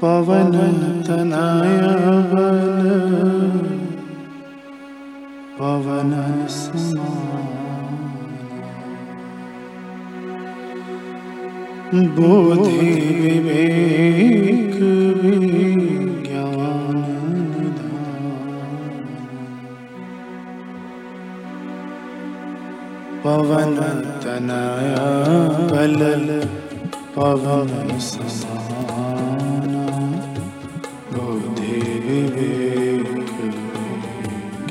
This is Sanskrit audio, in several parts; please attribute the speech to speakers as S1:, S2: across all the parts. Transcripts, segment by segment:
S1: पवन तनय बल पवन बुद्धि विवेक ज्ञान पवन तनय बल पवन समान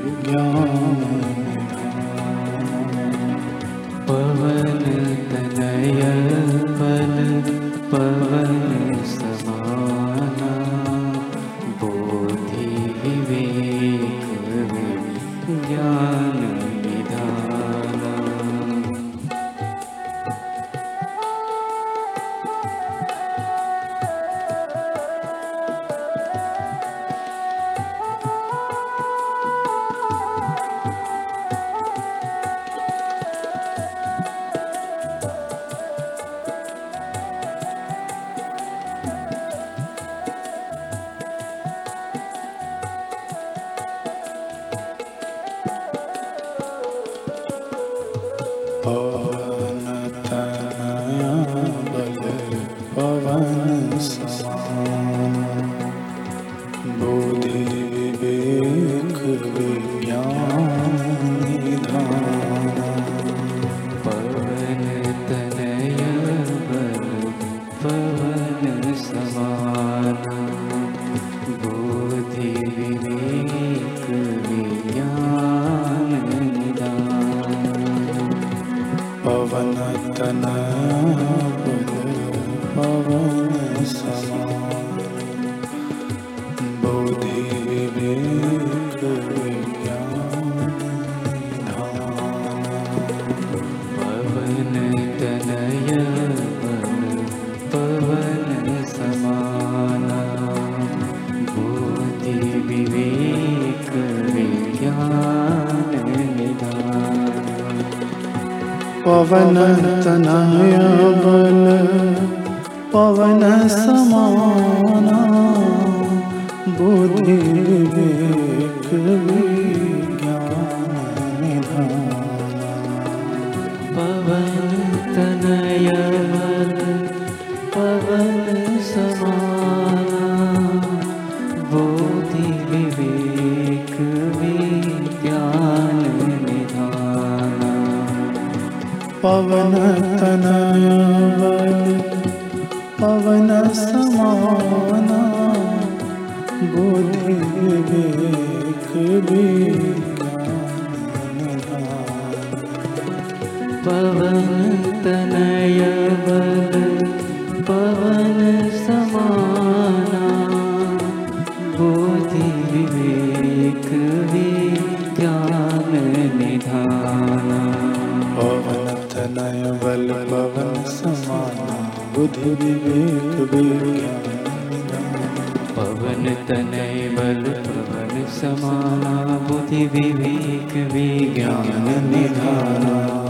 S1: ज्ञान।
S2: पवन पवन
S1: तनय बल पवन समान बुद्धि विवेक
S2: पवन तनय बल पवन समाना
S1: पवन तनय बल पवन समाना बुद्धि निधान
S2: पवन तनय
S1: बुद्धि विवेक विज्ञान
S2: पवन तनय बल पवन समाना
S1: बुद्धि विवेक विज्ञान निधाना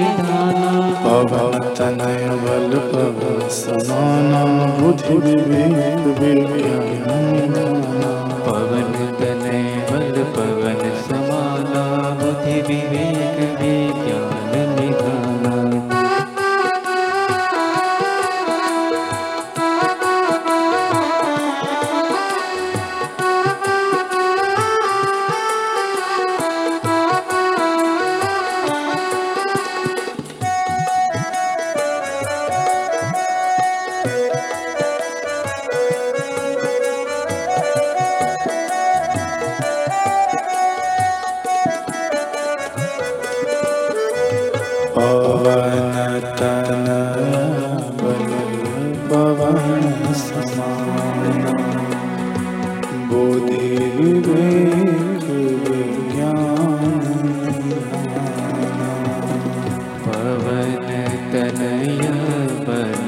S1: विज्ञान निधाना
S2: पवन तनय बल पवन समाना बुद्धि विवेक विज्ञान निधाना
S1: पवन तनय बल पवन समाना बुद्धि विवेक
S2: समाना बुद्धि विवेक विज्ञान
S1: पवन तनय बल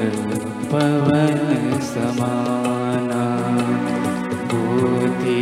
S1: पवन समाना बुद्धि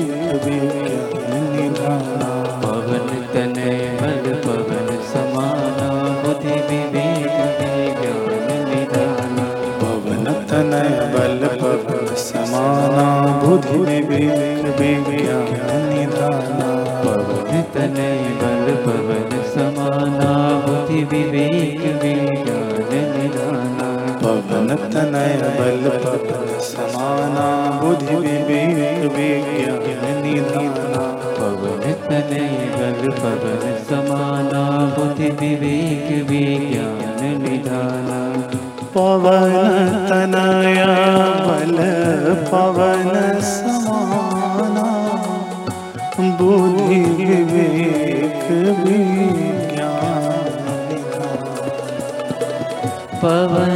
S2: तनय बल पवन समाना बुद्धि विवेक विज्ञान निधाना
S1: पवन तनय बल पवन समाना बुद्धि विवेक विज्ञान निधाना
S2: पवन तनय बल पवन समाना बुद्धि विवेक विज्ञान निधाना
S1: पवन तनय बल पवन समाना बुद्धि विवेक विज्ञान।
S2: पवन